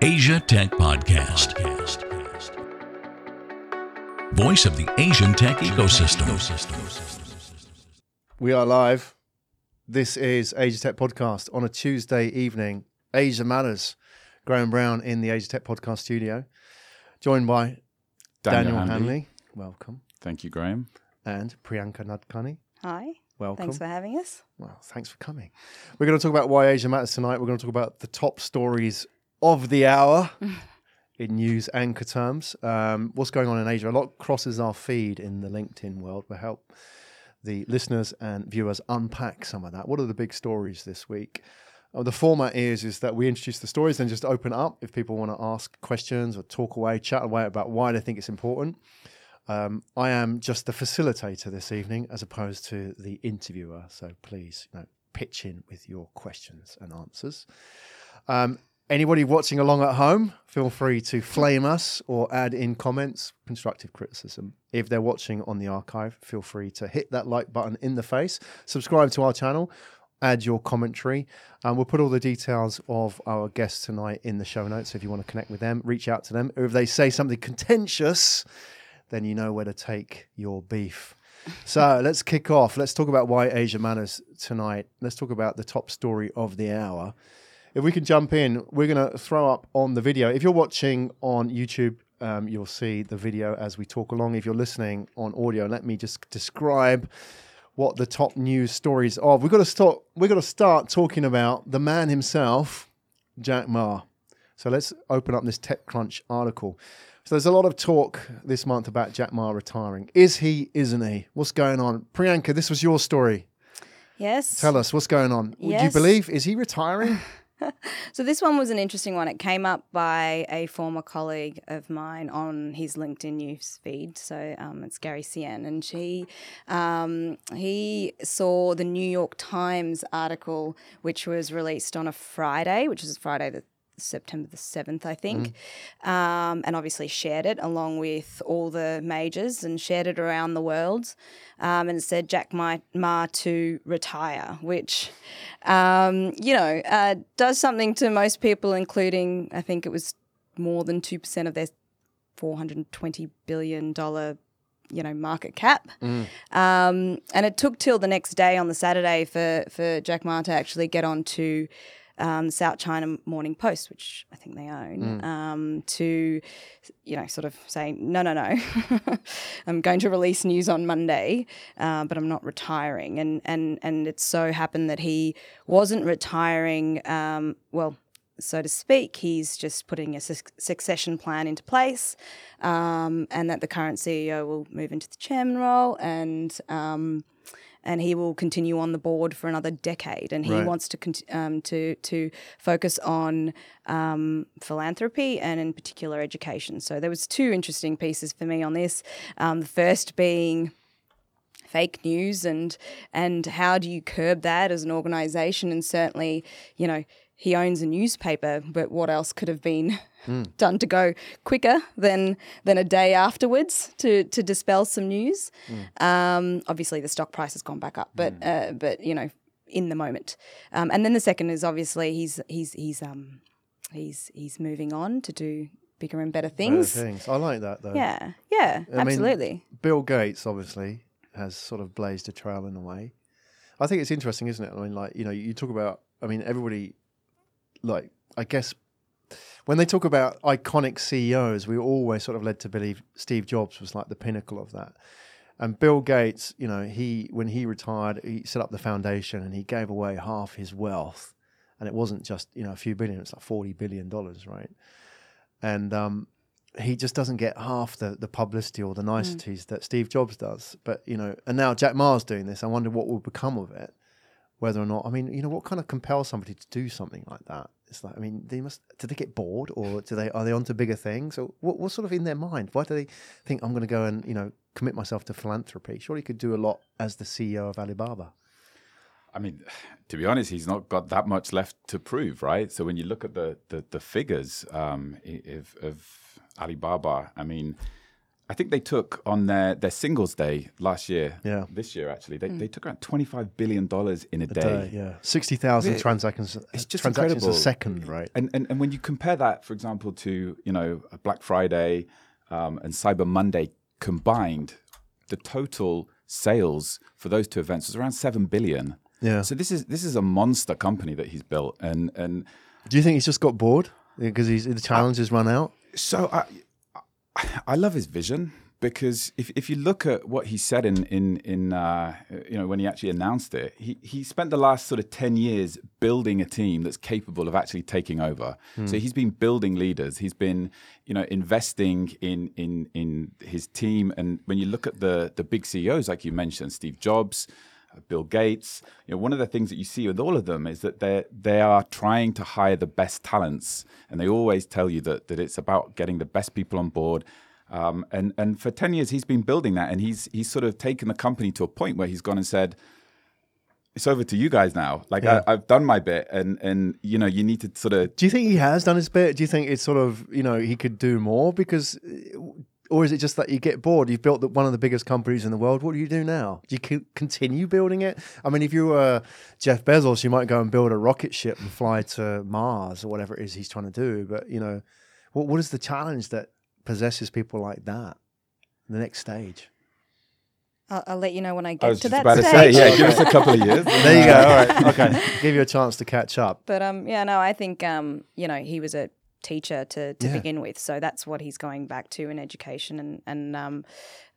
Asia Tech Podcast. Voice of the Asian tech ecosystem. We are live. This is Asia Tech Podcast on a Tuesday evening. Asia Matters. Graham Brown in the Asia Tech Podcast studio, joined by Daniel, Daniel Hanley. Hanley. Welcome. Thank you, Graham. And Priyanka Nadkarni. Hi. Welcome. Thanks for having us. Well, thanks for coming. We're going to talk about why Asia matters tonight. We're going to talk about the top stories of the hour in news anchor terms. Um, what's going on in Asia? A lot crosses our feed in the LinkedIn world. We'll help the listeners and viewers unpack some of that. What are the big stories this week? Uh, the format is is that we introduce the stories, and just open up if people want to ask questions or talk away, chat away about why they think it's important. Um, I am just the facilitator this evening, as opposed to the interviewer. So please, you know, pitch in with your questions and answers. Um, anybody watching along at home, feel free to flame us or add in comments, constructive criticism. If they're watching on the archive, feel free to hit that like button in the face, subscribe to our channel, add your commentary. And we'll put all the details of our guests tonight in the show notes. So if you want to connect with them, reach out to them. Or if they say something contentious, then you know where to take your beef. So let's kick off. Let's talk about why Asia matters tonight. Let's talk about the top story of the hour. If we can jump in, we're going to throw up on the video. If you're watching on YouTube, um, you'll see the video as we talk along. If you're listening on audio, let me just describe what the top news stories of. We've got to start. We've got to start talking about the man himself, Jack Ma. So let's open up this TechCrunch article. So there's a lot of talk this month about Jack Ma retiring. Is he? Isn't he? What's going on? Priyanka, this was your story. Yes. Tell us what's going on. Yes. Do you believe? Is he retiring? So this one was an interesting one. It came up by a former colleague of mine on his LinkedIn news feed. So um, it's Gary Cien, and she um, he saw the New York Times article, which was released on a Friday, which is Friday the September the 7th, I think, um, and obviously shared it along with all the majors and shared it around the world. Um, and it said Jack Ma, Ma to retire, which, um, you know, uh, does something to most people, including, I think it was more than 2% of their $420 billion you know market cap. Um, and it took till the next day on the saturday for for jack ma to actually get on to um, South China Morning Post, which I think they own, um, to you know sort of say no, no, no, I'm going to release news on Monday, uh, but I'm not retiring. And and and it so happened that he wasn't retiring. Um, well. So to speak, he's just putting a suc succession plan into place, um, and that the current CEO will move into the chairman role, and um, and he will continue on the board for another decade. And he Right. wants to um, to to focus on um, philanthropy and in particular education. So there was two interesting pieces for me on this. Um, the first being fake news and and how do you curb that as an organization and certainly you know he owns a newspaper but what else could have been done to go quicker than than a day afterwards to to dispel some news um, obviously the stock price has gone back up but uh, but you know in the moment um, and then the second is obviously he's he's he's um he's he's moving on to do bigger and better Better things things. I like that though. yeah yeah I mean, absolutely Bill Gates obviously has sort of blazed a trail in a way. I think it's interesting, isn't it? I mean, like you know, you talk about. I mean, everybody, like I guess, when they talk about iconic CEOs, we always sort of led to believe Steve Jobs was like the pinnacle of that. And Bill Gates, you know, he when he retired, he set up the foundation and he gave away half his wealth, and it wasn't just you know a few billion; it's like forty billion dollars, right? And um, he just doesn't get half the, the publicity or the niceties that Steve Jobs does. But you know, and now Jack Ma's doing this. I wonder what will become of it. Whether or not, I mean, you know, what kind of compels somebody to do something like that? It's like, I mean, they must. Do they get bored, or do they are they onto bigger things? Or what, what's sort of in their mind? Why do they think I'm going to go and you know commit myself to philanthropy? Surely he could do a lot as the CEO of Alibaba. I mean, to be honest, he's not got that much left to prove, right? So when you look at the the, the figures um, of, of Alibaba, I mean, I think they took on their, their singles day last year. Yeah. This year, actually. They, they took around $25 billion in a, day. day, yeah, sixty thousand Yeah, transactions. it's just transactions incredible. a second, right? And, and and when you compare that, for example, to you know a Black Friday um, and Cyber Monday combined, the total sales for those two events was around seven billion. Yeah. So this is this is a monster company that he's built, and and Do you think he's just got bored because he's the challenge has run out? so I I love his vision because if, if you look at what he said in in in uh, you know when he actually announced it, he he spent the last sort of ten years building a team that's capable of actually taking over. So he's been building leaders. He's been you know investing in in in his team. And when you look at the the big CEOs like you mentioned, Steve Jobs. Uh, Bill Gates, you know, one of the things that you see with all of them is that they they are trying to hire the best talents, and they always tell you that that it's about getting the best people on board. Um, and and for ten years he's been building that, and he's he's sort of taken the company to a point where he's gone and said, "It's over to you guys now. Like Yeah. I, I've done my bit, and and you know you need to sort of Do you think he has done his bit? Do you think it's sort of you know he could do more because, or is it just that you get bored? You've built the, one of the biggest companies in the world. What do you do now? Do you co- continue building it? I mean, if you were Jeff Bezos, you might go and build a rocket ship and fly to Mars or whatever it is he's trying to do. But you know, what what is the challenge that possesses people like that? The next stage. I'll, I'll let you know when I I get was to just that about to stage. say, yeah, give us a couple of years. There you go. All right. Okay. Give you a chance to catch up. But um, yeah, no, I think um, you know, he was a teacher to, to Yeah. begin with, so that's what he's going back to in education, and and um,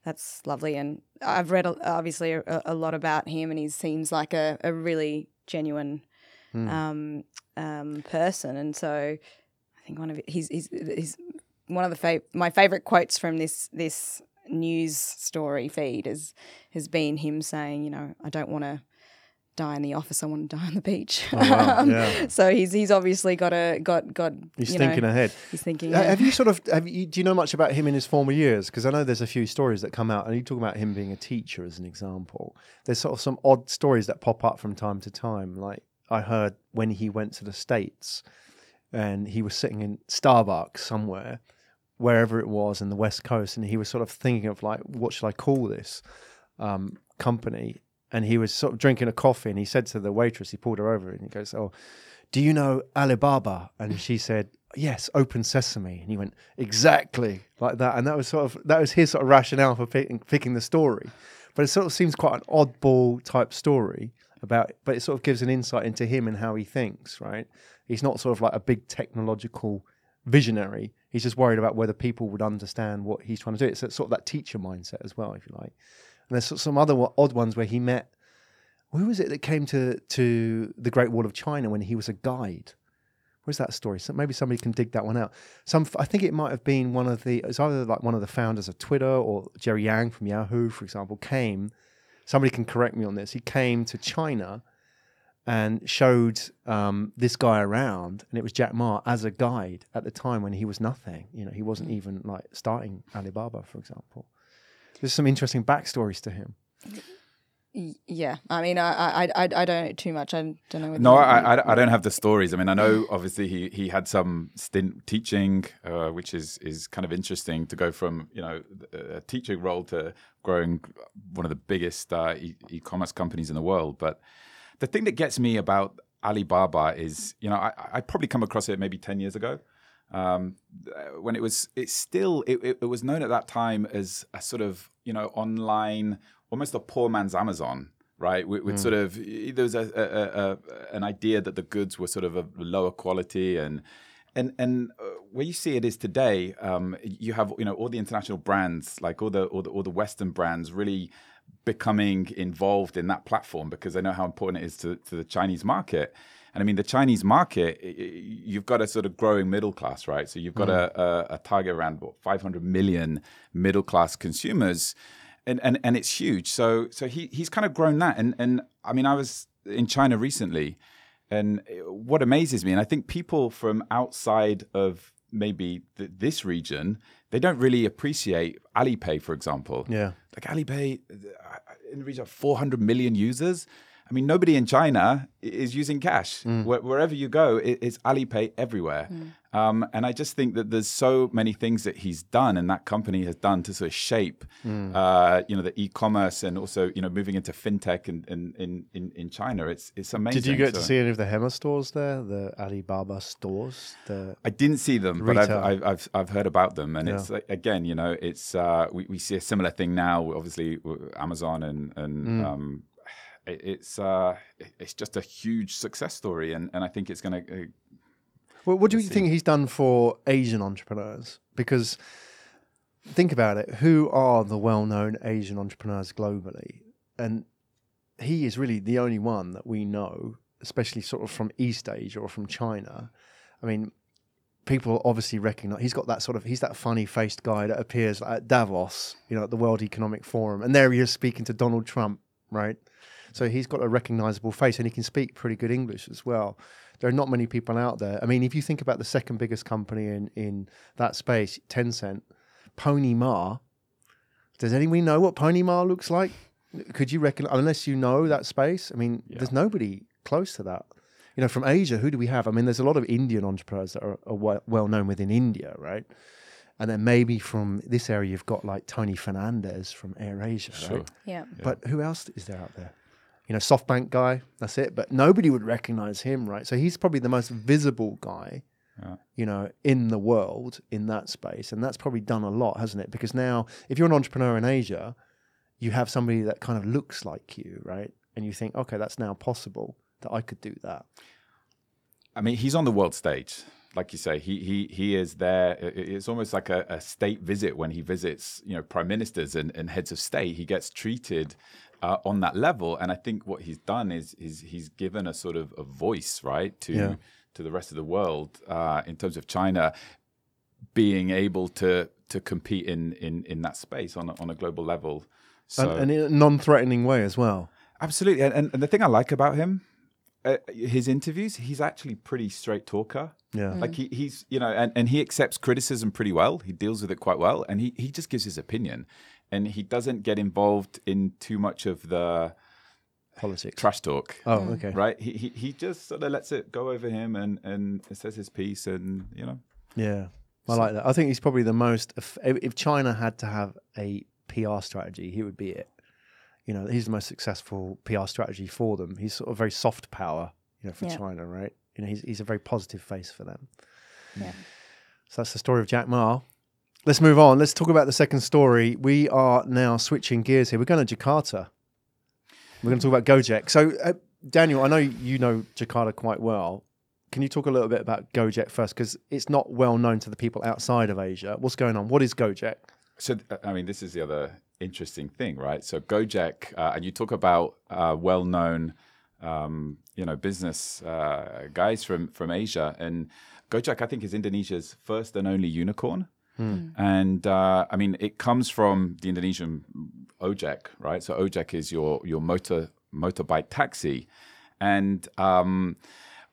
that's lovely. And I've read obviously a, a lot about him, and he seems like a, a really genuine Hmm. um, um, person, and so I think one of he's he's, he's one of the fav- my favorite quotes from this this news story feed is has been him saying, you know, I don't want to die in the office. I want to die on the beach. Oh, wow. Um, Yeah. So he's he's obviously got a got got. He's thinking know, ahead. He's thinking. Uh. Have you sort of have you, do you know much about him in his former years? Because I know there's a few stories that come out, and you talk about him being a teacher as an example. There's sort of some odd stories that pop up from time to time. Like I heard when he went to the states, and he was sitting in Starbucks somewhere, wherever it was in the West Coast, and he was sort of thinking of like, what should I call this um, company? And he was sort of drinking a coffee, and he said to the waitress, he pulled her over, and he goes, "Oh." do you know Alibaba? And she said, yes, open sesame. And he went, exactly like that. And that was sort of, that was his sort of rationale for picking, picking the story. But it sort of seems quite an oddball type story about, but it sort of gives an insight into him and how he thinks, right? He's not sort of like a big technological visionary. He's just worried about whether people would understand what he's trying to do. It's sort of that teacher mindset as well, if you like. And there's some other odd ones where he met who was it that came to to the Great Wall of China when he was a guide? Where's that story? So maybe somebody can dig that one out. Some, I think it might have been one of the. It's either like one of the founders of Twitter or Jerry Yang from Yahoo, for example, came. Somebody can correct me on this. He came to China and showed um, this guy around, and it was Jack Ma as a guide at the time when he was nothing. You know, he wasn't even like starting Alibaba, for example. There's some interesting backstories to him. Yeah, I mean, I I I, I don't know too much. I don't know. whether No, you- I, I, I don't have the stories. I mean, I know obviously he, he had some stint teaching, uh, which is, is kind of interesting to go from you know a teaching role to growing one of the biggest uh, e- e-commerce companies in the world. But the thing that gets me about Alibaba is, you know, I, I probably come across it maybe ten years ago. Um, when it was, it's still, it, it, it was known at that time as a sort of, you know, online, almost a poor man's Amazon, right? With, with sort of, there was a, a, a, an idea that the goods were sort of a lower quality and, and and uh, where you see it is today, um, you have you know all the international brands, like all the all the all the Western brands, really becoming involved in that platform because they know how important it is to, to the Chinese market. And I mean, the Chinese market, you've got a sort of growing middle class, right? So you've got hmm. a, a, a target around what, 500 million middle class consumers, and, and and it's huge. So so he he's kind of grown that. And and I mean, I was in China recently, and what amazes me, and I think people from outside of maybe th- this region, they don't really appreciate Alipay, for example. Yeah. Like Alipay, in the region of 400 million users. I mean, nobody in China is using cash. Where, wherever you go, it, it's Alipay everywhere. Um, and I just think that there's so many things that he's done and that company has done to sort of shape, Hmm. uh, you know, the e-commerce and also, you know, moving into fintech in, in, in, in, in China. It's it's amazing. Did you get to see any of the Hema stores there, the Alibaba stores? The I didn't see them, but I've, I've, I've, I've heard about them. And it's like, again, you know, it's, uh, we, we see a similar thing now, obviously with Amazon and, and, Mm. um, it, it's, uh, it's just a huge success story. And, and I think it's going to, uh, Well, what do you Let's think he's done for Asian entrepreneurs? Because think about it, who are the well-known Asian entrepreneurs globally? And he is really the only one that we know, especially sort of from East Asia or from China. I mean, people obviously recognize he's got that sort of he's that funny-faced guy that appears at Davos, you know, at the World Economic Forum, and there he is speaking to Donald Trump, right? So he's got a recognizable face, and he can speak pretty good English as well there are not many people out there. I mean, if you think about the second biggest company in, in that space, Tencent, Pony Ma, does anybody know what Pony Ma looks like? Could you reckon, unless you know that space? I mean, there's nobody close to that. You know, from Asia, who do we have? I mean, there's a lot of Indian entrepreneurs that are, are well, well known within India, right? And then maybe from this area, you've got like Tony Fernandez from AirAsia, Sure. right? Yeah. But who else is there out there? You know, SoftBank guy, that's it. But nobody would recognize him, right? So he's probably the most visible guy, Yeah. you know, in the world in that space. And that's probably done a lot, hasn't it? Because now, if you're an entrepreneur in Asia, you have somebody that kind of looks like you, right? And you think, okay, that's now possible that I could do that. I mean, he's on the world stage. Like you say, he he he is there. It's almost like a, a state visit when he visits, you know, prime ministers and, and heads of state. He gets treated uh, on that level, and I think what he's done is is he's given a sort of a voice, right, to Yeah. to the rest of the world uh, in terms of China being able to to compete in in in that space on a, on a global level. So and, and in a non-threatening way as well. Absolutely, and, and, and the thing I like about him, uh, his interviews, he's actually pretty straight talker. Yeah. Like he, he's, you know, and, and he accepts criticism pretty well. He deals with it quite well, and he he just gives his opinion, and he doesn't get involved in too much of the Politics. trash talk. Oh, mm. okay. Right, he, he he just sort of lets it go over him and and says his piece, and you know, Yeah, I like that. I think he's probably the most. If, if China had to have a PR strategy, he would be it. You know, he's the most successful PR strategy for them. He's sort of very soft power, you know, for Yeah. China, right? You know, he's he's a very positive face for them. Yeah. So that's the story of Jack Ma. Let's move on. Let's talk about the second story. We are now switching gears here. We're going to Jakarta. We're going to talk about Gojek. So, uh, Daniel, I know you know Jakarta quite well. Can you talk a little bit about Gojek first? Because it's not well known to the people outside of Asia. What's going on? What is Gojek? So, I mean, this is the other interesting thing, right? So, Gojek, uh, and you talk about uh, well-known, um, you know, business uh, guys from from Asia, and Gojek, I think, is Indonesia's first and only unicorn. And uh, I mean, it comes from the Indonesian Ojek, right? So Ojek is your your motor motorbike taxi, and um,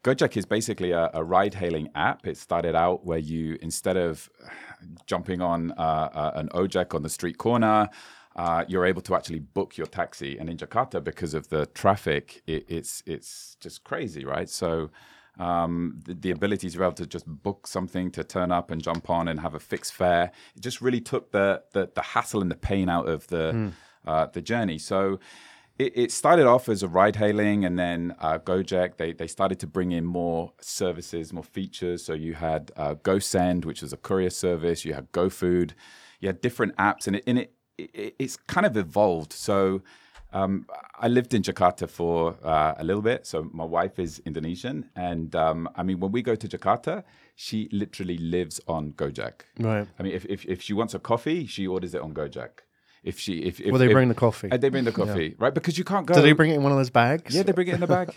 Gojek is basically a, a ride-hailing app. It started out where you instead of jumping on uh, uh, an Ojek on the street corner, uh, you're able to actually book your taxi. And in Jakarta, because of the traffic, it, it's it's just crazy, right? So um, the, the ability to be able to just book something to turn up and jump on and have a fixed fare, it just really took the the, the hassle and the pain out of the uh, the journey. So it, it started off as a ride hailing and then uh, Gojek, they, they started to bring in more services, more features. So you had uh, GoSend, which was a courier service, you had GoFood, you had different apps, and it, and it, it it's kind of evolved. So um, I lived in Jakarta for uh, a little bit. So my wife is Indonesian. And um, I mean, when we go to Jakarta, she literally lives on Gojek. Right. I mean, if, if, if she wants a coffee, she orders it on Gojek. If she, if, if Well, they if- bring the coffee. uh, they bring the coffee, right? Because you can't go. Do they bring it in one of those bags? Yeah, they bring it in the bag.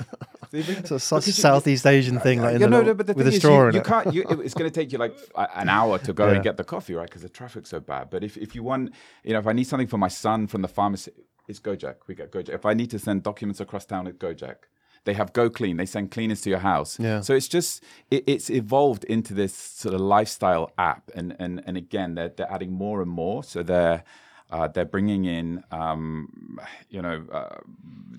It's a such Southeast Asian thing, like yeah, no, little- no, but the with thing a is, straw you, in you it. can't. You, it's going to take you like an hour to go Yeah. and get the coffee, right? Because the traffic's so bad. But if, if you want, you know, if I need something for my son from the pharmacy, it's Gojek. We get Gojek. If I need to send documents across town, it's Gojek. They have Go Clean. They send cleaners to your house. Yeah. So it's just it, it's evolved into this sort of lifestyle app, and and and again, they're they're adding more and more. So they're uh, they're bringing in, um, you know, uh,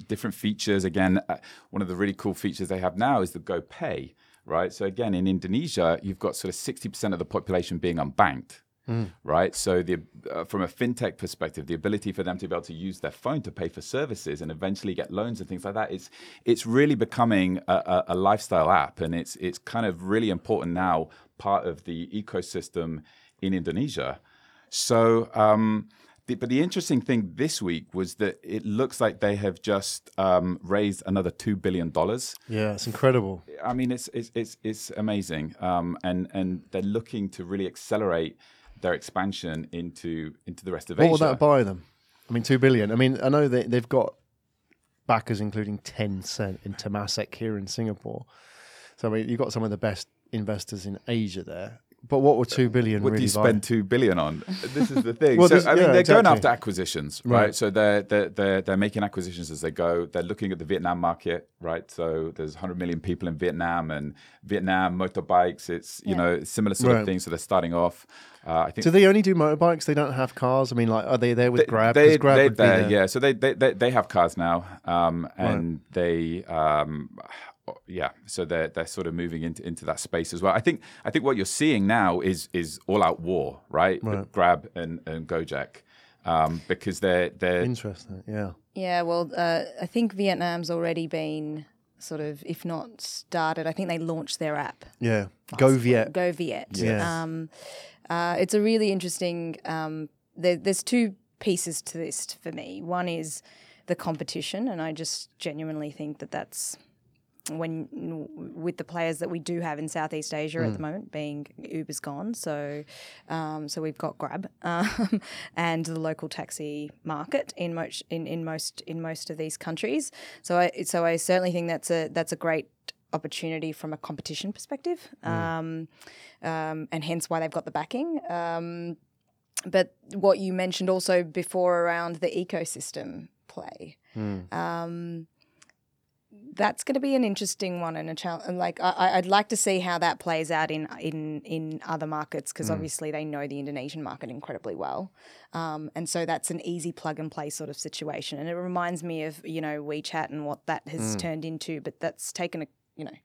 different features. Again, uh, one of the really cool features they have now is the Go Pay, right? So again, in Indonesia, you've got sort of sixty percent of the population being unbanked. Right, so the uh, from a fintech perspective, the ability for them to be able to use their phone to pay for services and eventually get loans and things like that, it's it's really becoming a, a, a lifestyle app, and it's it's kind of really important now, part of the ecosystem in Indonesia. So, um, the, but the interesting thing this week was that it looks like they have just um, raised another two billion dollars. Yeah, it's incredible. I mean, it's it's it's, it's amazing, um, and and they're looking to really accelerate their expansion into into the rest of What Asia. would that buy them? I mean, two billion. I mean, I know they they've got backers, including Tencent in Temasek here in Singapore. So I mean, you've got some of the best investors in Asia there. But what were two billion what really do you buy? spend two billion on? This is the thing. Well, so this- I mean, yeah, they're going after acquisitions, right? Right. So they're, they're they're they're making acquisitions as they go. They're looking at the Vietnam market, right? So there's 100 million people in Vietnam, and Vietnam motorbikes. It's you Yeah. know similar sort Right. of things. So they're starting off. Uh, I think Do they only do motorbikes? They don't have cars. I mean, like, are they there with they, Grab? They, 'Cause Grab they, would be they're- there. yeah. So they, they they they have cars now, um, and they um, yeah. So they're they're sort of moving into into that space as well. I think I think what you're seeing now is is all out war, right? Right. Grab and and Gojek. Um, because they're they're Interesting. Yeah. Yeah, well, uh, I think Vietnam's already been sort of, if not started, I think they launched their app. Yeah. Go Viet. Go Viet. Yes. Um, uh, it's a really interesting. Um, there, there's two pieces to this for me. One is the competition, and I just genuinely think that that's when with the players that we do have in Southeast Asia at the moment, being Uber's gone, so um, so we've got Grab um, and the local taxi market in most in, in most in most of these countries. So I so I certainly think that's a that's a great opportunity from a competition perspective, um, um, and hence why they've got the backing. Um, but what you mentioned also before around the ecosystem play, um, that's going to be an interesting one and a challenge. Like I, I'd like to see how that plays out in in in other markets because obviously they know the Indonesian market incredibly well, um, and so that's an easy plug and play sort of situation. And it reminds me of you know WeChat and what that has turned into, but that's taken a you know.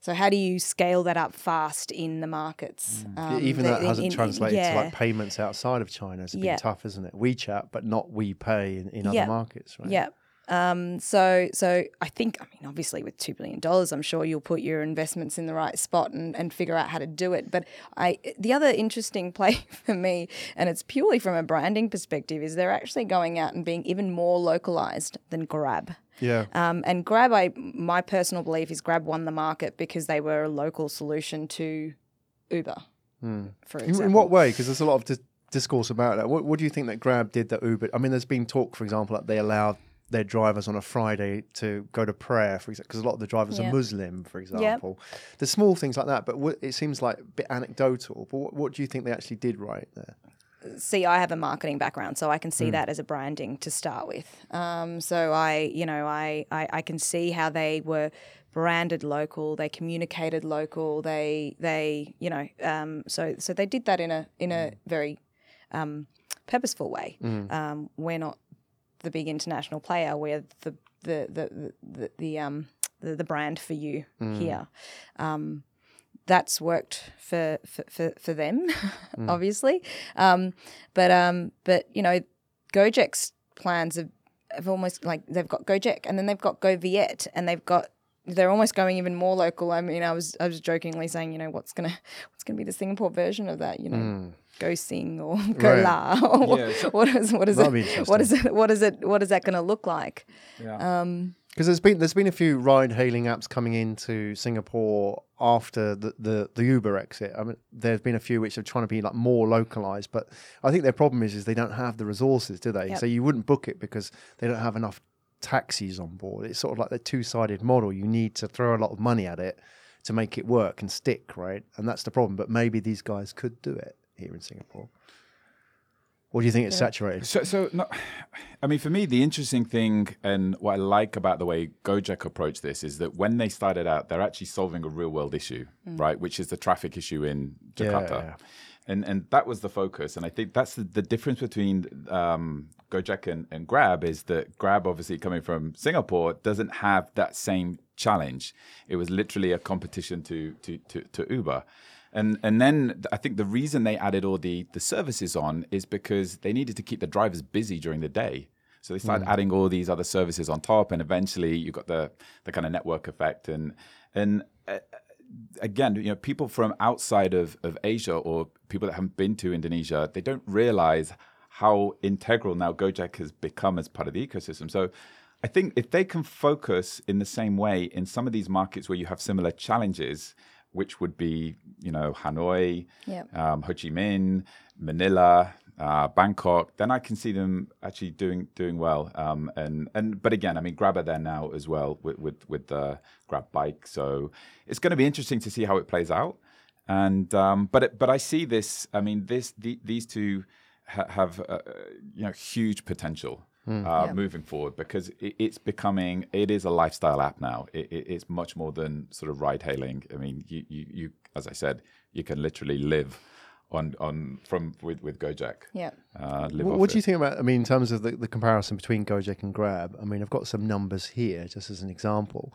So how do you scale that up fast in the markets? Um, Even the- that hasn't in- in- translated yeah. to like payments outside of China. It's been Yeah. tough, isn't it? WeChat, but not WePay in, in other markets, right? Yeah. Um, so, so I think, I mean, obviously, with two billion dollars, I'm sure you'll put your investments in the right spot and, and figure out how to do it. But I, the other interesting play for me, and it's purely from a branding perspective, is they're actually going out and being even more localized than Grab. Yeah. Um, and Grab, I my personal belief is Grab won the market because they were a local solution to Uber, for In, example. in what way? Because there's a lot of dis- discourse about that. What, what do you think that Grab did that Uber? I mean, there's been talk, for example, that they allowed their drivers on a Friday to go to prayer, for example, because a lot of the drivers Yeah. are Muslim, for example. There's small things like that, but what, it seems like a bit anecdotal. But what, what do you think they actually did right there? see, I have a marketing background, so I can Hmm. see that as a branding to start with. Um, so I, you know, I, I, I can see how they were branded local. They communicated local. They, they, you know, um, so so they did that in a in a very um, purposeful way. Um, we're not the big international player. We're the the the the, the, um the, the brand for you here. Um, that's worked for for, for, for them, obviously. Um, but um, but you know, Gojek's plans have, have almost like they've got Gojek and then they've got GoViet and they've got they're almost going even more local. I mean, I was I was jokingly saying, you know, what's gonna what's gonna be the Singapore version of that? You know, Go Sing or Go Right. La. Or Yeah, what is what is it? What is it? What is it? What is that going to look like? Yeah. Um, Because there's been there's been a few ride hailing apps coming into Singapore after the, the, the Uber exit. I mean, there's been a few which are trying to be like more localized, but I think their problem is is they don't have the resources, do they? Yep. So you wouldn't book it because they don't have enough taxis on board. It's sort of like the two sided model. You need to throw a lot of money at it to make it work and stick, right? And that's the problem. But maybe these guys could do it here in Singapore. Or do you think it's saturated? So, so no, I mean, for me, the interesting thing and what I like about the way Gojek approached this is that when they started out, they're actually solving a real world issue, right? Which is the traffic issue in Jakarta. Yeah. And, and that was the focus. And I think that's the, the difference between um, Gojek and, and Grab is that Grab, obviously coming from Singapore, doesn't have that same challenge. It was literally a competition to to to, to Uber. And and then I think the reason they added all the the services on is because they needed to keep the drivers busy during the day. So they started adding all these other services on top, and eventually you got the the kind of network effect. And and uh, again, you know, people from outside of of Asia or people that haven't been to Indonesia, they don't realize how integral now Gojek has become as part of the ecosystem. So. I think if they can focus in the same way in some of these markets where you have similar challenges, which would be, you know, Hanoi, Yep. um, Ho Chi Minh, Manila, uh, Bangkok, then I can see them actually doing doing well. Um, and and but again, I mean, Grab are there now as well with with with the Grab bike, so it's going to be interesting to see how it plays out. And um, but it, but I see this. I mean, this the, these two ha- have uh, you know huge potential. Uh, Yeah. Moving forward, because it, it's becoming, it is a lifestyle app now. It, it, it's much more than sort of ride hailing. I mean, you, you, you, as I said, you can literally live on on from with with Gojek. Yeah. Uh, live What, what do you think about? I mean, in terms of the, the comparison between Gojek and Grab. I mean, I've got some numbers here just as an example.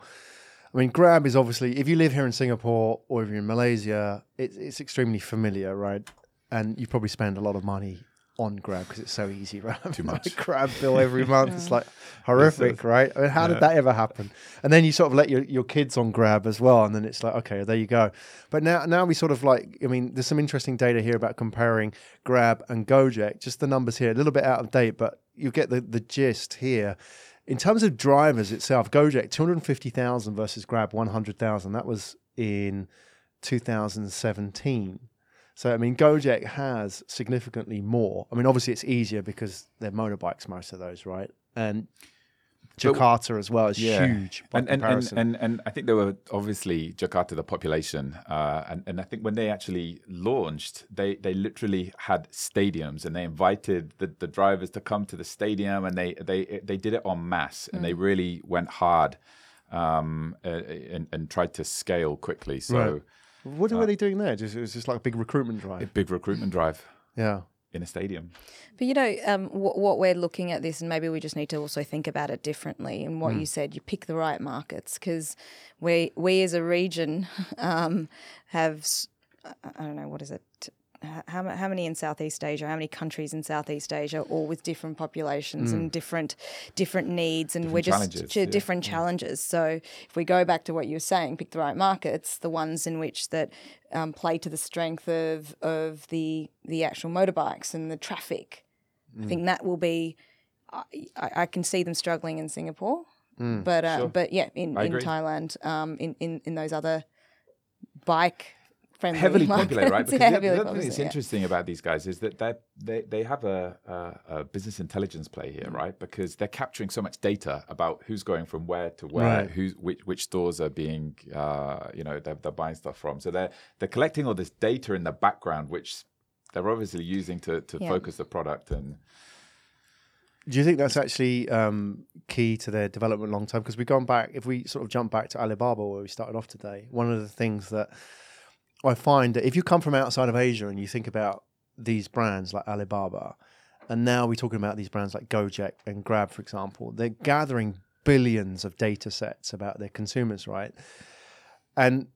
I mean, Grab is obviously if you live here in Singapore or if you're in Malaysia, it's it's extremely familiar, right? And you probably spend a lot of money on Grab because it's so easy, right? Too much. Grab bill every month. It's like horrific, right? I mean, how did that ever happen? And then you sort of let your, your kids on Grab as well, and then it's like, okay, there you go. But now now we sort of like, I mean, there's some interesting data here about comparing Grab and Gojek. Just the numbers here, a little bit out of date, but you get the the gist here. In terms of drivers itself, Gojek 250,000 versus Grab 100,000. That was in 2017. So I mean, Gojek has significantly more. I mean, obviously it's easier because they're motorbikes, most of those, right? And But- Jakarta as well is huge by and, and, and, comparison. and and I think there were obviously Jakarta, the population, uh, and and I think when they actually launched, they they literally had stadiums, and they invited the, the drivers to come to the stadium, and they they they did it en masse, and they really went hard, um, uh, and and tried to scale quickly. So Right. What were they doing there? Just it was just like a big recruitment drive. a big recruitment drive Yeah. in a stadium. But you know, um, what, what we're looking at this, and maybe we just need to also think about it differently. And what you said, you pick the right markets because we we as a region um, have I don't know what is it. How, how many in Southeast Asia? How many countries in Southeast Asia, all with different populations and different different needs, and we're just ch- yeah. different challenges. So if we go back to what you were saying, pick the right markets, the ones in which that um, play to the strength of of the the actual motorbikes and the traffic. I think that will be. I, I can see them struggling in Singapore, but uh, Sure. but yeah, in, I in agree. Thailand, um, in, in in those other bike friendly heavily popular, right? Because yeah, the, the other thing that's yeah. interesting about these guys is that they they they have a, a, a business intelligence play here, Mm. right? Because they're capturing so much data about who's going from where to where, Right. who's which which stores are being, uh, you know, they're, they're buying stuff from. So they're they're collecting all this data in the background, which they're obviously using to to Yeah. focus the product and. Do you think that's actually um, key to their development long term? Because we've gone back, if we sort of jump back to Alibaba where we started off today, one of the things that I find that if you come from outside of Asia and you think about these brands like Alibaba, and now we're talking about these brands like Gojek and Grab, for example, they're gathering billions of data sets about their consumers, right? And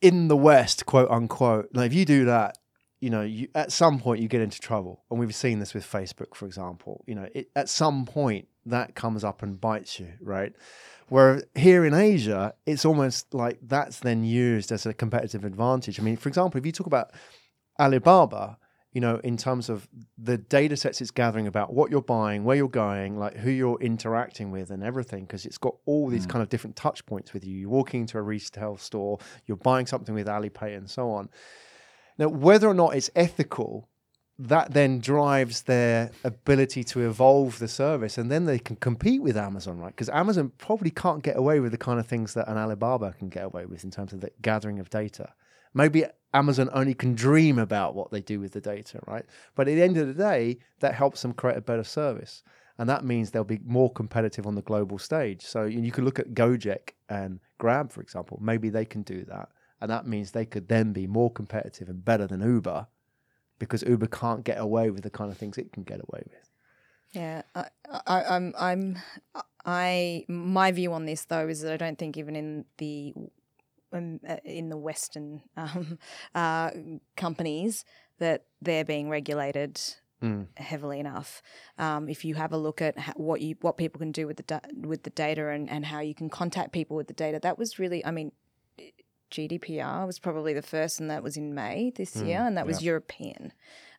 in the West, quote unquote, now if you do that, you know, you, at some point you get into trouble, and we've seen this with Facebook, for example. You know, it, at some point that comes up and bites you, right? Where here in Asia, it's almost like that's then used as a competitive advantage. I mean, for example, if you talk about Alibaba, you know, in terms of the data sets it's gathering about what you're buying, where you're going, like who you're interacting with, and everything, because it's got all these mm. kind of different touch points with you. You're walking into a retail store, you're buying something with Alipay, and so on. Now, whether or not it's ethical, that then drives their ability to evolve the service, and then they can compete with Amazon, right? Because Amazon probably can't get away with the kind of things that an Alibaba can get away with in terms of the gathering of data. Maybe Amazon only can dream about what they do with the data, right? But at the end of the day, that helps them create a better service. And that means they'll be more competitive on the global stage. So you can look at Gojek and Grab, for example. Maybe they can do that. And that means they could then be more competitive and better than Uber because Uber can't get away with the kind of things it can get away with. Yeah, I, I, I'm, I'm, I. My view on this though is that I don't think even in the um, uh, in the Western um, uh, companies that they're being regulated Mm. heavily enough. Um, if you have a look at ho- what you what people can do with the da- with the data and, and how you can contact people with the data, that was really, I mean, GDPR was probably the first, and that was in May this year, and that was European.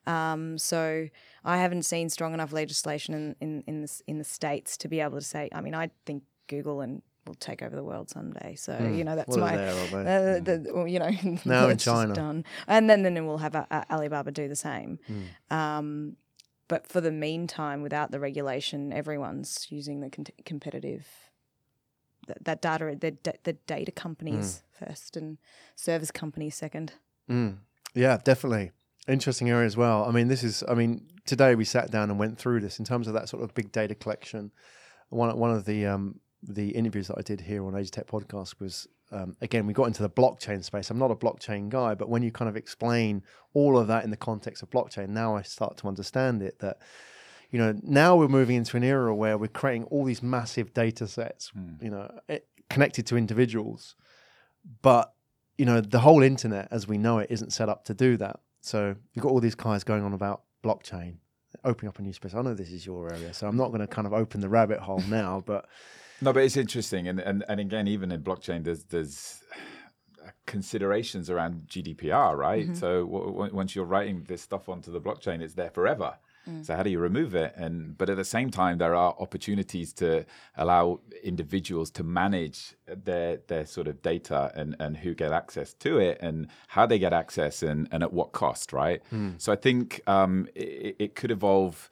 Um, so I haven't seen strong enough legislation in in in the, in the states to be able to say. I mean, I think Google and will take over the world someday. So you know that's Well, my. there? Uh, the, well, you know, Now in China. done, and then then we'll have uh, uh, Alibaba do the same. Hmm. Um, but for the meantime, without the regulation, everyone's using the con- competitive that, that data, the, the data companies first and service companies second. Mm. Yeah, definitely. Interesting area as well. I mean, this is, I mean, today we sat down and went through this in terms of that sort of big data collection. One, one of the, um, the interviews that I did here on Asia Tech podcast was, um, again, we got into the blockchain space. I'm not a blockchain guy, but when you kind of explain all of that in the context of blockchain, now I start to understand it that, you know, now we're moving into an era where we're creating all these massive data sets, hmm. you know, eh, connected to individuals. But, you know, the whole internet as we know it isn't set up to do that. So you've got all these guys going on about blockchain, opening up a new space. I know this is your area, so I'm not going to kind of open the rabbit hole now, but No, but it's interesting, and and, and again, even in blockchain, there's there's uh, considerations around GDPR, right? Mm-hmm. So w- w- once you're writing this stuff onto the blockchain, it's there forever. So how do you remove it? And but at the same time, there are opportunities to allow individuals to manage their their sort of data and and who get access to it and how they get access and and at what cost, right? So I think um, it, it could evolve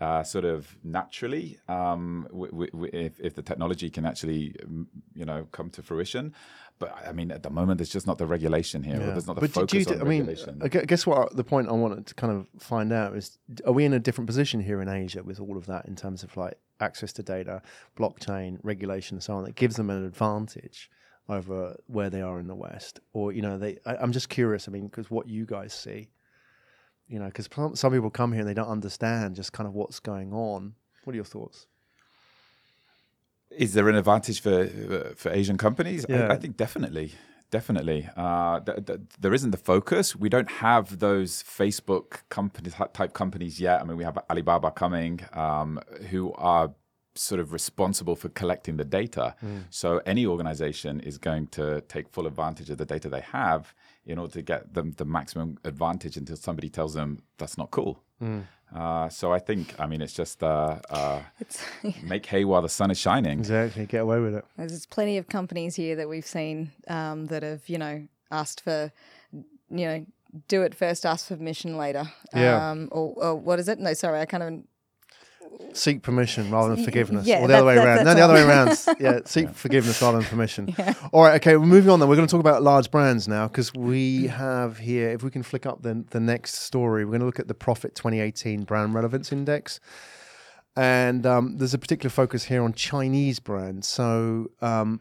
uh, sort of naturally um, w- w- w- if, if the technology can actually um, you know come to fruition. But I mean, at the moment, there's just not the regulation here. Or there's not the but focus do on I mean. I guess what the point I wanted to kind of find out is: Are we in a different position here in Asia with all of that in terms of like access to data, blockchain, regulation, and so on that gives them an advantage over where they are in the West? Or you know, they? I, I'm just curious. I mean, because what you guys see, you know, because some people come here and they don't understand just kind of what's going on. What are your thoughts? Is there an advantage for for Asian companies? Yeah. I, I think definitely, definitely. Uh, th- th- there isn't the focus. We don't have those Facebook companies type companies yet. I mean, we have Alibaba coming, um, who are sort of responsible for collecting the data. So any organization is going to take full advantage of the data they have in order to get them the maximum advantage until somebody tells them that's not cool. Uh, so I think, I mean, it's just uh, uh, It's, make hay while the sun is shining. Exactly. Get away with it. there's plenty of companies here that we've seen um, that have, you know, asked for, you know, do it first, ask for permission later. Yeah. Um, or, or what is it? No, sorry, I kind of seek permission rather than forgiveness, yeah, or the other way that- around. No, the other way around. Yeah, seek forgiveness rather than permission. All right, okay. We're moving on. Then we're going to talk about large brands now because we have here. If we can flick up the the next story, we're going to look at the Prophet 2018 Brand Relevance Index, and um, there's a particular focus here on Chinese brands. So. Um,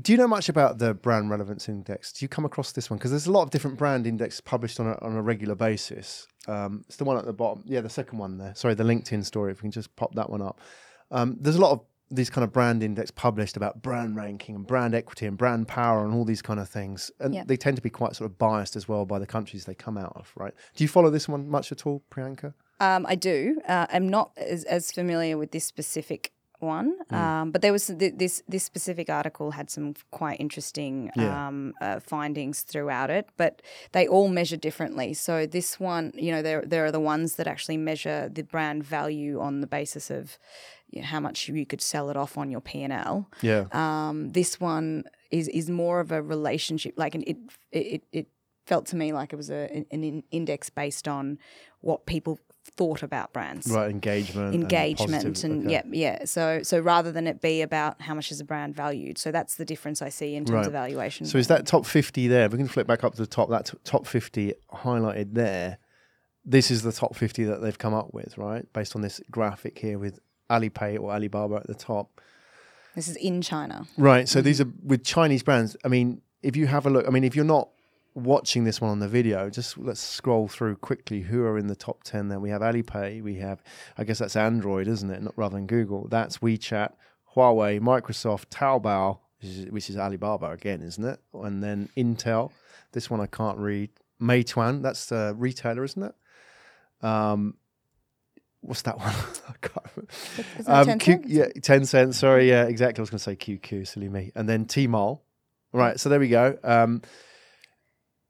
do you know much about the brand relevance index? Do you come across this one? Because there's a lot of different brand indexes published on a, on a regular basis. Um, it's the one at the bottom. Yeah, the second one there. Sorry, the LinkedIn story. If we can just pop that one up. Um, there's a lot of these kind of brand index published about brand ranking and brand equity and brand power and all these kind of things. And Yeah. they tend to be quite sort of biased as well by the countries they come out of, right? Do you follow this one much at all, Priyanka? Um, I do. Uh, I'm not as, as familiar with this specific one, um, but there was th- this this specific article had some quite interesting Yeah. um, uh, findings throughout it, but they all measure differently. So this one, you know, there there are the ones that actually measure the brand value on the basis of you know, how much you could sell it off on your P and L. Yeah. Um, this one is is more of a relationship. Like an, it, it it felt to me like it was a, an in- index based on what people thought about brands. Right, engagement. Engagement positive- and, okay. yeah, yeah. So so rather than it be about how much is a brand valued, so that's the difference I see in terms Right. of valuation. So is that top 50 there? If we can flip back up to the top, that top 50 highlighted there, this is the top 50 that they've come up with, right? Based on this graphic here with Alipay or Alibaba at the top. this is in China. Right. So mm-hmm. these are with Chinese brands. I mean, if you have a look, I mean, if you're not watching this one on the video, just let's scroll through quickly who are in the top 10 there. We have Alipay, we have, I guess that's Android, isn't it? Not rather than Google. That's WeChat, Huawei, Microsoft, Taobao, which is, which is Alibaba again, isn't it? And then Intel. This one I can't read. Meituan, that's the retailer, isn't it? Um, what's that one? I can't remember. Is Um, 10 Q- yeah, Tencent. Sorry, yeah, exactly. I was going to say QQ, silly me. And then Tmall. Right, so there we go. Um,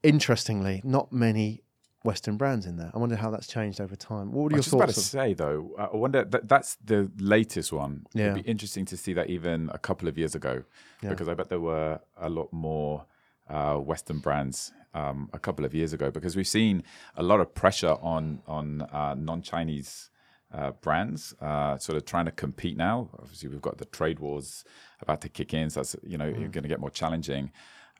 interestingly, not many Western brands in there. I wonder how that's changed over time. What were I your was just about to say though, I wonder that that's the latest one. Yeah. It'd be interesting to see that even a couple of years ago, Yeah. because I bet there were a lot more uh, Western brands um, a couple of years ago. Because we've seen a lot of pressure on on uh, non-Chinese. Uh, brands uh, sort of trying to compete now. Obviously, we've got the trade wars about to kick in, so that's you know Mm. going to get more challenging.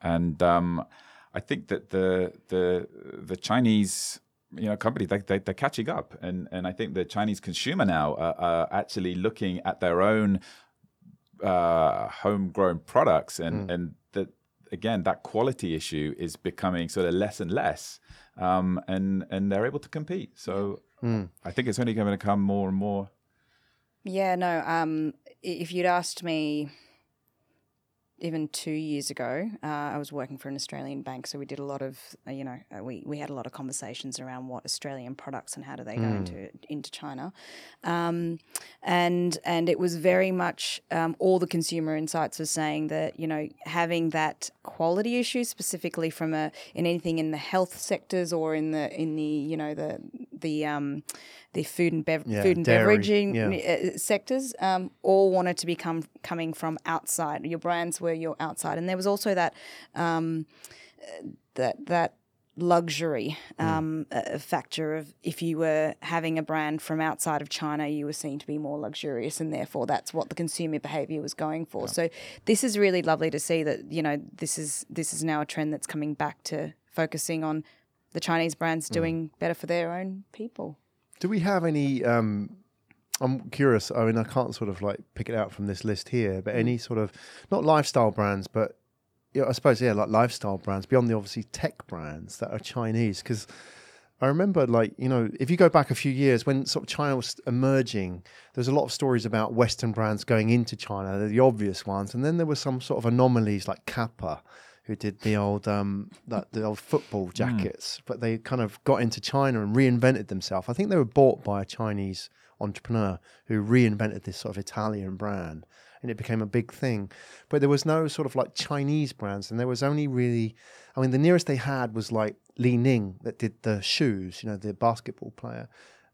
And um, I think that the the the Chinese you know company they, they they're catching up, and and I think the Chinese consumer now are, are actually looking at their own uh, homegrown products, and and that again that quality issue is becoming sort of less and less, um, and and they're able to compete. So I think it's only going to come more and more. Yeah, no. Um, if you'd asked me even two years ago, uh, I was working for an Australian bank, so we did a lot of, uh, you know, uh, we, we had a lot of conversations around what Australian products and how do they go into into China, um, and and it was very much um, all the consumer insights was saying that you know having that quality issue specifically from a in anything in the health sectors or in the in the you know the the um, the food and bev- Yeah, food and dairy, beveraging yeah. uh, sectors um, all wanted to become coming from outside. Your brands were your outside, and there was also that um, uh, that that luxury um, uh, factor of if you were having a brand from outside of China, you were seen to be more luxurious, and therefore that's what the consumer behavior was going for. So this is really lovely to see that you know this is this is now a trend that's coming back to focusing on the Chinese brands doing better for their own people. Do we have any? Um, I'm curious. I mean, I can't sort of like pick it out from this list here, but any sort of not lifestyle brands, but yeah, I suppose yeah, like lifestyle brands beyond the obviously tech brands that are Chinese. Because I remember, like you know, if you go back a few years when sort of China was emerging, there's a lot of stories about Western brands going into China. The obvious ones, and then there were some sort of anomalies like Kappa. Who did the old um, that the old football jackets? But they kind of got into China and reinvented themselves. I think they were bought by a Chinese entrepreneur who reinvented this sort of Italian brand, and it became a big thing. But there was no sort of like Chinese brands, and there was only really, I mean, the nearest they had was like Li Ning that did the shoes, you know, the basketball player,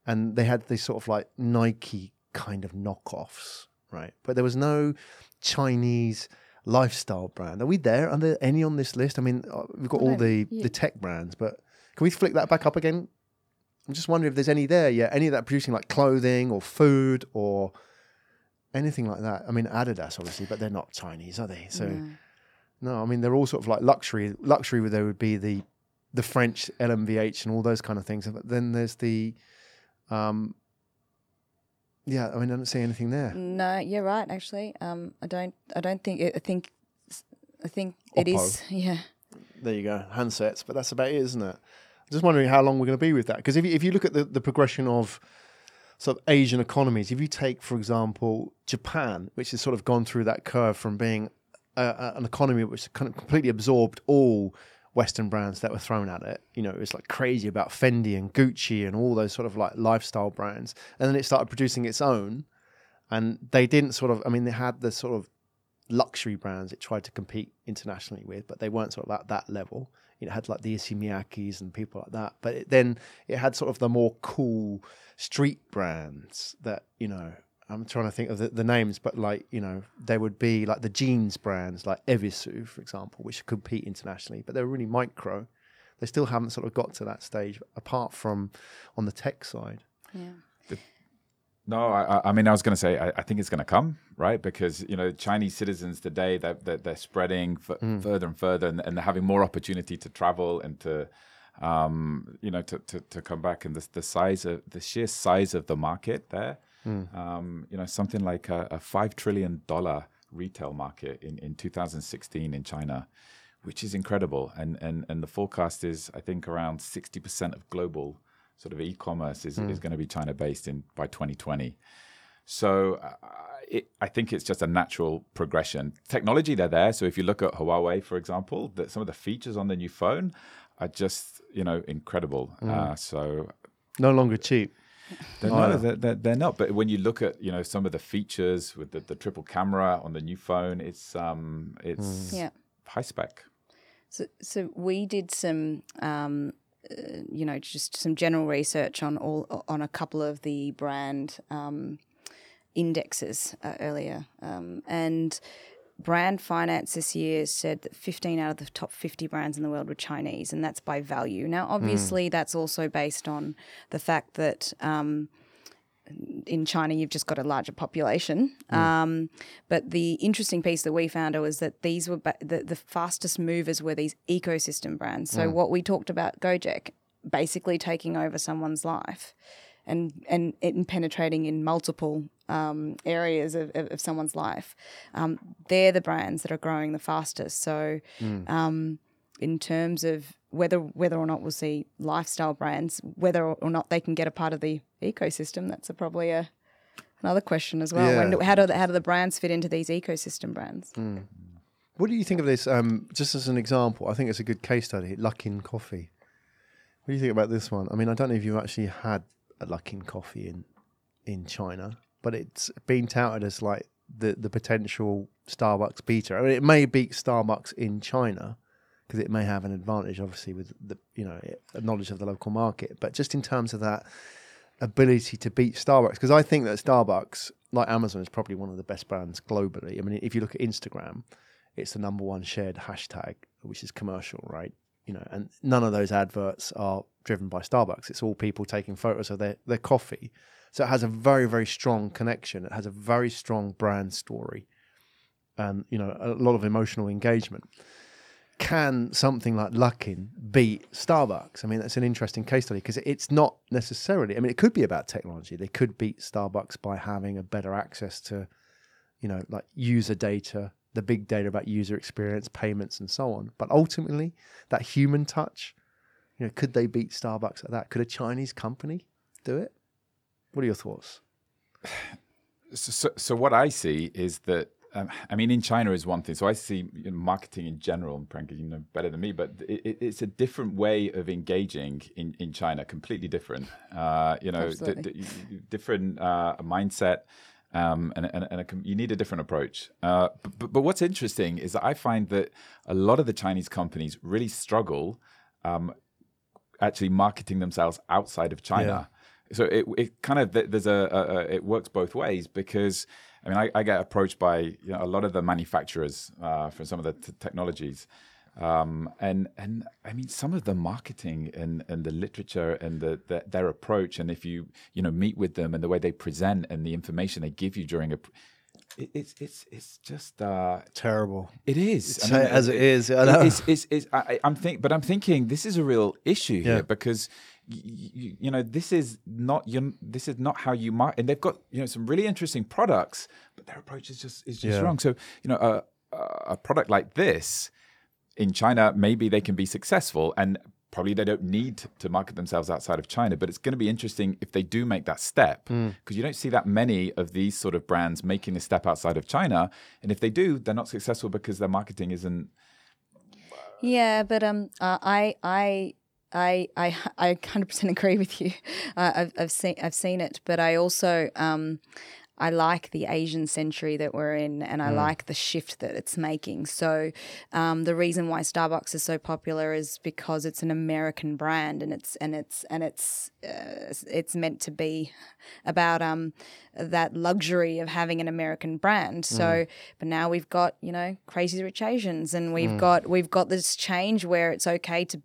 and they had these sort of like Nike kind of knockoffs, right? But there was no Chinese lifestyle brand. Are we there? Are there any on this list? I mean, uh, we've got all the yeah. the tech brands, but can we flick that back up again? I'm just wondering if there's any there yet, any of that producing like clothing or food or anything like that. I mean, Adidas obviously, but they're not Chinese, are they? So no, I mean they're all sort of like luxury. Luxury, where there would be the the French LMVH and all those kind of things. But then there's the, um, yeah. I mean, I don't see anything there. No, you're right. Actually, um, I don't. I don't think. I think. I think it is. Yeah. There you go, handsets. But that's about it, isn't it? I'm just wondering how long we're going to be with that. Because if you, if you look at the, the progression of sort of Asian economies, if you take, for example, Japan, which has sort of gone through that curve from being a, a, an economy which kind of completely absorbed all Western brands that were thrown at it. You know, it was like crazy about Fendi and Gucci and all those sort of like lifestyle brands. And then it started producing its own. And they didn't sort of, I mean, they had the sort of luxury brands it tried to compete internationally with, but they weren't sort of at that level. You know, it had like the Issey Miyakes and people like that. But it, then it had sort of the more cool street brands that, you know, I'm trying to think of the, the names, but like, you know, there would be like the jeans brands like Evisu, for example, which compete internationally, but they're really micro. They still haven't sort of got to that stage apart from on the tech side. Yeah. No, I, I- I mean, I was going to say, I, I think it's going to come, right? Because you know, Chinese citizens today they're they're, they're spreading f- further and further, and, and they're having more opportunity to travel and to, um, you know, to, to, to come back. And the the size of the sheer size of the market there, um, you know, something like a, a five trillion dollar retail market in in 2016 in China, which is incredible. And and and the forecast is, I think, around sixty percent of global sort of e-commerce is, is going to be China based in by 2020. So uh, it, I think it's just a natural progression. Technology, they're there. So if you look at Huawei, for example, that some of the features on the new phone are just you know incredible. Uh, so No longer cheap. They're, Oh, no, yeah. they're, they're, they're not. But when you look at you know some of the features with the, the triple camera on the new phone, it's um it's Yeah. high spec. So, so we did some, um, uh, you know, just some general research on all on a couple of the brand um, indexes uh, earlier, um, and Brand Finance this year said that 15 out of the top 50 brands in the world were Chinese, and that's by value. Now, obviously, that's also based on the fact that. Um, in China, you've just got a larger population. Um, but the interesting piece that we found was that these were ba- the, the fastest movers were these ecosystem brands. So what we talked about, Gojek, basically taking over someone's life and and, and penetrating in multiple um, areas of, of, of someone's life. Um, they're the brands that are growing the fastest. So um, in terms of whether whether or not we'll see lifestyle brands, whether or not they can get a part of the ecosystem, that's a, probably a another question as well. When Yeah. do, how do the, how do the brands fit into these ecosystem brands? What do you think of this? Um, just as an example, I think it's a good case study. Luckin Coffee. What do you think about this one? I mean, I don't know if you've actually had a Luckin Coffee in in China, but it's been touted as like the the potential Starbucks beater. I mean, it may beat Starbucks in China because it may have an advantage, obviously, with the you know knowledge of the local market. But just in terms of that ability to beat Starbucks, because I think that Starbucks, like Amazon, is probably one of the best brands globally. I mean, if you look at Instagram, it's the number one shared hashtag, which is commercial, right? You know, and none of those adverts are driven by Starbucks. It's all people taking photos of their, their coffee. So it has a very, very strong connection. It has a very strong brand story and, you know, a lot of emotional engagement. Can something like Luckin beat Starbucks? I mean, that's an interesting case study because it's not necessarily, I mean, it could be about technology. They could beat Starbucks by having a better access to, you know, like user data, the big data about user experience, payments, and so on. But ultimately, that human touch, you know, could they beat Starbucks at that? Could a Chinese company do it? What are your thoughts? So, so, so what I see is that um, I mean, in China is one thing. So I see you know, marketing in general, and Priyanka, you know better than me, but it, it, it's a different way of engaging in, in China, completely different. Uh, you know, d- d- different uh, mindset. Um, and and, and a, you need a different approach. Uh, but, but, what's interesting is that I find that a lot of the Chinese companies really struggle um, actually marketing themselves outside of China. So it, it kind of there's a, a, a it works both ways because I mean I, I get approached by you know, a lot of the manufacturers uh, for some of the t- technologies, um, and and I mean some of the marketing and, and the literature and the, the their approach and if you you know meet with them and the way they present and the information they give you during a it, it's it's it's just uh, Terrible. it is Say it as it is, I know. It's, it's, it's, I, I- I'm think, but I'm thinking this is a real issue Yeah. here because you, you know this is not you this is not how you market, and they've got you know some really interesting products, but their approach is just is just Yeah. wrong. So you know a a product like this in China, maybe they can be successful and. Probably they don't need to market themselves outside of China, but it's going to be interesting if they do make that step because you don't see that many of these sort of brands making the step outside of China. And if they do, they're not successful because their marketing isn't Yeah, but um, uh, I I. I, I I 100% agree with you. Uh, I've, I've seen I've seen it, but I also um, I like the Asian century that we're in, and I like the shift that it's making. So um, the reason why Starbucks is so popular is because it's an American brand, and it's and it's and it's uh, it's meant to be about um that luxury of having an American brand. So, but now we've got you know Crazy Rich Asians, and we've got we've got this change where it's okay to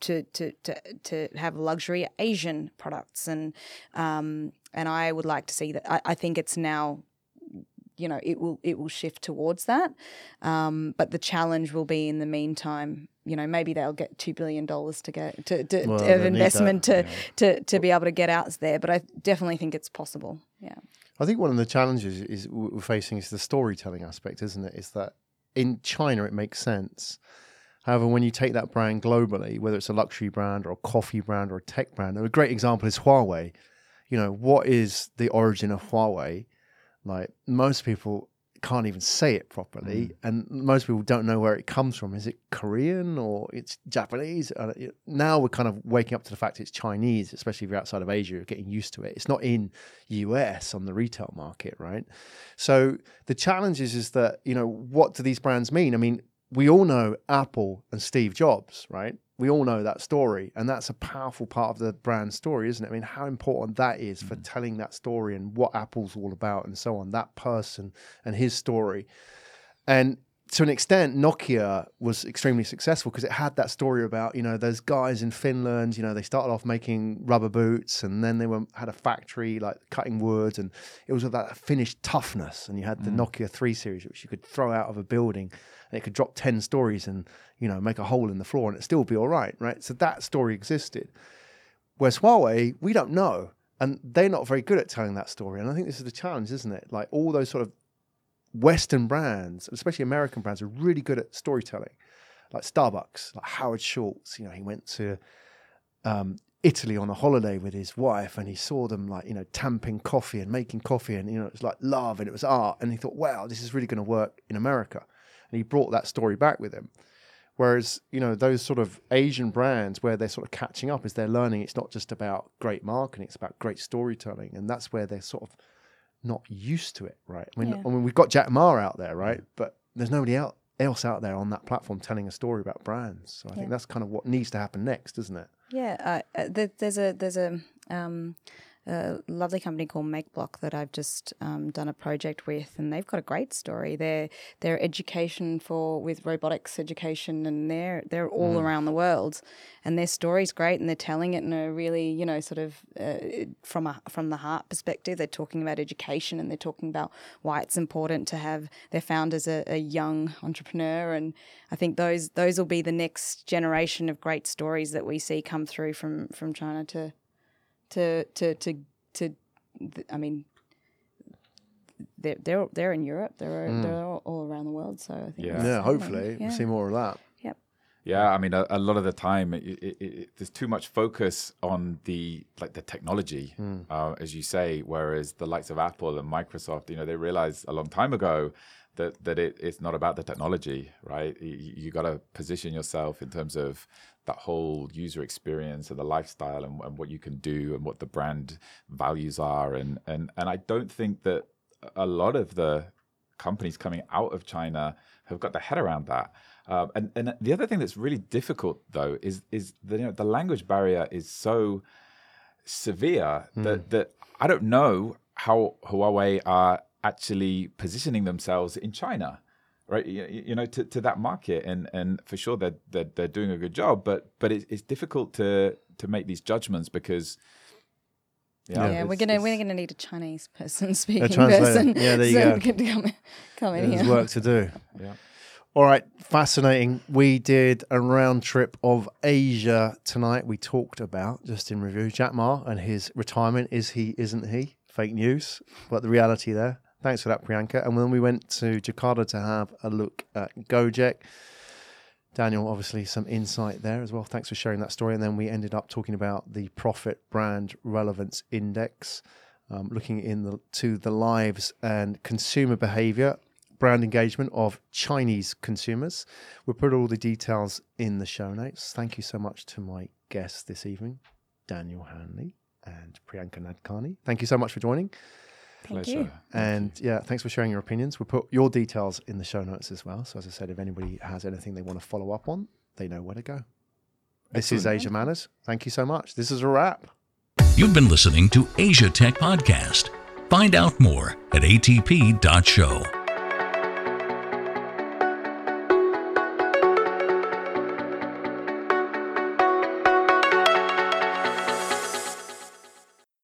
to to to to have luxury Asian products, and um, and I would like to see that. I, I think it's now, you know, it will it will shift towards that, um, but the challenge will be in the meantime. You know, maybe they'll get two billion dollars to get to, to, Well, to of investment that, to, to to be able to get out there. But I definitely think it's possible. Yeah. I think one of the challenges is we're facing is the storytelling aspect, isn't it? Is that in China it makes sense. However, when you take that brand globally, whether it's a luxury brand or a coffee brand or a tech brand, a great example is Huawei. You know, what is the origin of Huawei? Like most people can't even say it properly, and most people don't know where it comes from. Is it Korean or it's Japanese? Uh, it- now we're kind of waking up to the fact it's Chinese, especially if you're outside of Asia, you're getting used to it. It's not in US on the retail market, right? So the challenge is, is that you know what do these brands mean? I mean, we all know Apple and Steve Jobs, right? We all know that story, and that's a powerful part of the brand story, isn't it? I mean, how important that is for mm. telling that story and what Apple's all about, and so on. That person and his story, and to an extent, Nokia was extremely successful because it had that story about you know those guys in Finland. You know, they started off making rubber boots, and then they were, had a factory like cutting wood, and it was with that Finnish toughness. And you had the mm. Nokia Three series, which you could throw out of a building, and it could drop ten stories and you know make a hole in the floor, and it'd still be all right, right? So that story existed. Whereas Huawei, we don't know. And they're not very good at telling that story. And I think this is the challenge, isn't it? Like all those sort of Western brands, especially American brands, are really good at storytelling. Like Starbucks, like Howard Schultz, you know, he went to um, Italy on a holiday with his wife and he saw them like, you know, tamping coffee and making coffee and, you know, it was like love and it was art. And he thought, wow, this is really going to work in America. And he brought that story back with him. Whereas, you know, those sort of Asian brands where they're sort of catching up is they're learning it's not just about great marketing, it's about great storytelling. And that's where they're sort of not used to it, right? I mean, Yeah. I mean we've got Jack Ma out there, right? But there's nobody out, else out there on that platform telling a story about brands. So I think that's kind of what needs to happen next, isn't it? Yeah, uh, uh, there's a there's a, um, a lovely company called MakeBlock that I've just um, done a project with, and they've got a great story. They're they're education for with robotics education, and they're they're all around the world, and their story's great, and they're telling it in a really you know sort of uh, from a from the heart perspective. They're talking about education, and they're talking about why it's important to have their founders a, a young entrepreneur, and I think those those will be the next generation of great stories that we see come through from from China to to to to to. th- I mean, they're they're they're in Europe. They're they're all, all around the world. So I think Yeah. Yeah, hopefully Yeah. we'll see more of that. Yep. Yeah, I mean, a, a lot of the time, it, it, it, there's too much focus on the like the technology, uh, as you say. Whereas the likes of Apple and Microsoft, you know, they realized a long time ago that that it, it's not about the technology, right? You, you got to position yourself in terms of that whole user experience and the lifestyle and, and what you can do and what the brand values are, and and and I don't think that a lot of the companies coming out of China have got their head around that. Um, and and the other thing that's really difficult though is is the you know, the language barrier is so severe that that I don't know how Huawei are actually positioning themselves in China. Right, you, you know, to, to that market, and, and for sure they're, they're they're doing a good job, but but it's, it's difficult to to make these judgments because Yeah, it's- we're gonna we're gonna need a Chinese person speaking person. Yeah, there you so go. we can come, come in There's here. work to do. Yeah. All right, fascinating. We did a round trip of Asia tonight. We talked about, just in review, Jack Ma and his retirement. Is he, isn't he? Fake news, but the reality there. Thanks for that, Priyanka. And then we went to Jakarta to have a look at Gojek. Daniel, obviously, some insight there as well. Thanks for sharing that story. And then we ended up talking about the Prophet Brand Relevance Index, um, looking in the, to the lives and consumer behavior, brand engagement of Chinese consumers. We'll put all the details in the show notes. Thank you so much to my guests this evening, Daniel Hanley and Priyanka Nadkarni. Thank you so much for joining. Thank Pleasure. you. And yeah, thanks for sharing your opinions. We'll put your details in the show notes as well. So as I said, if anybody has anything they want to follow up on, they know where to go. This is Asia Matters. Thank you so much. This is a wrap. You've been listening to Asia Tech Podcast. Find out more at atp.show.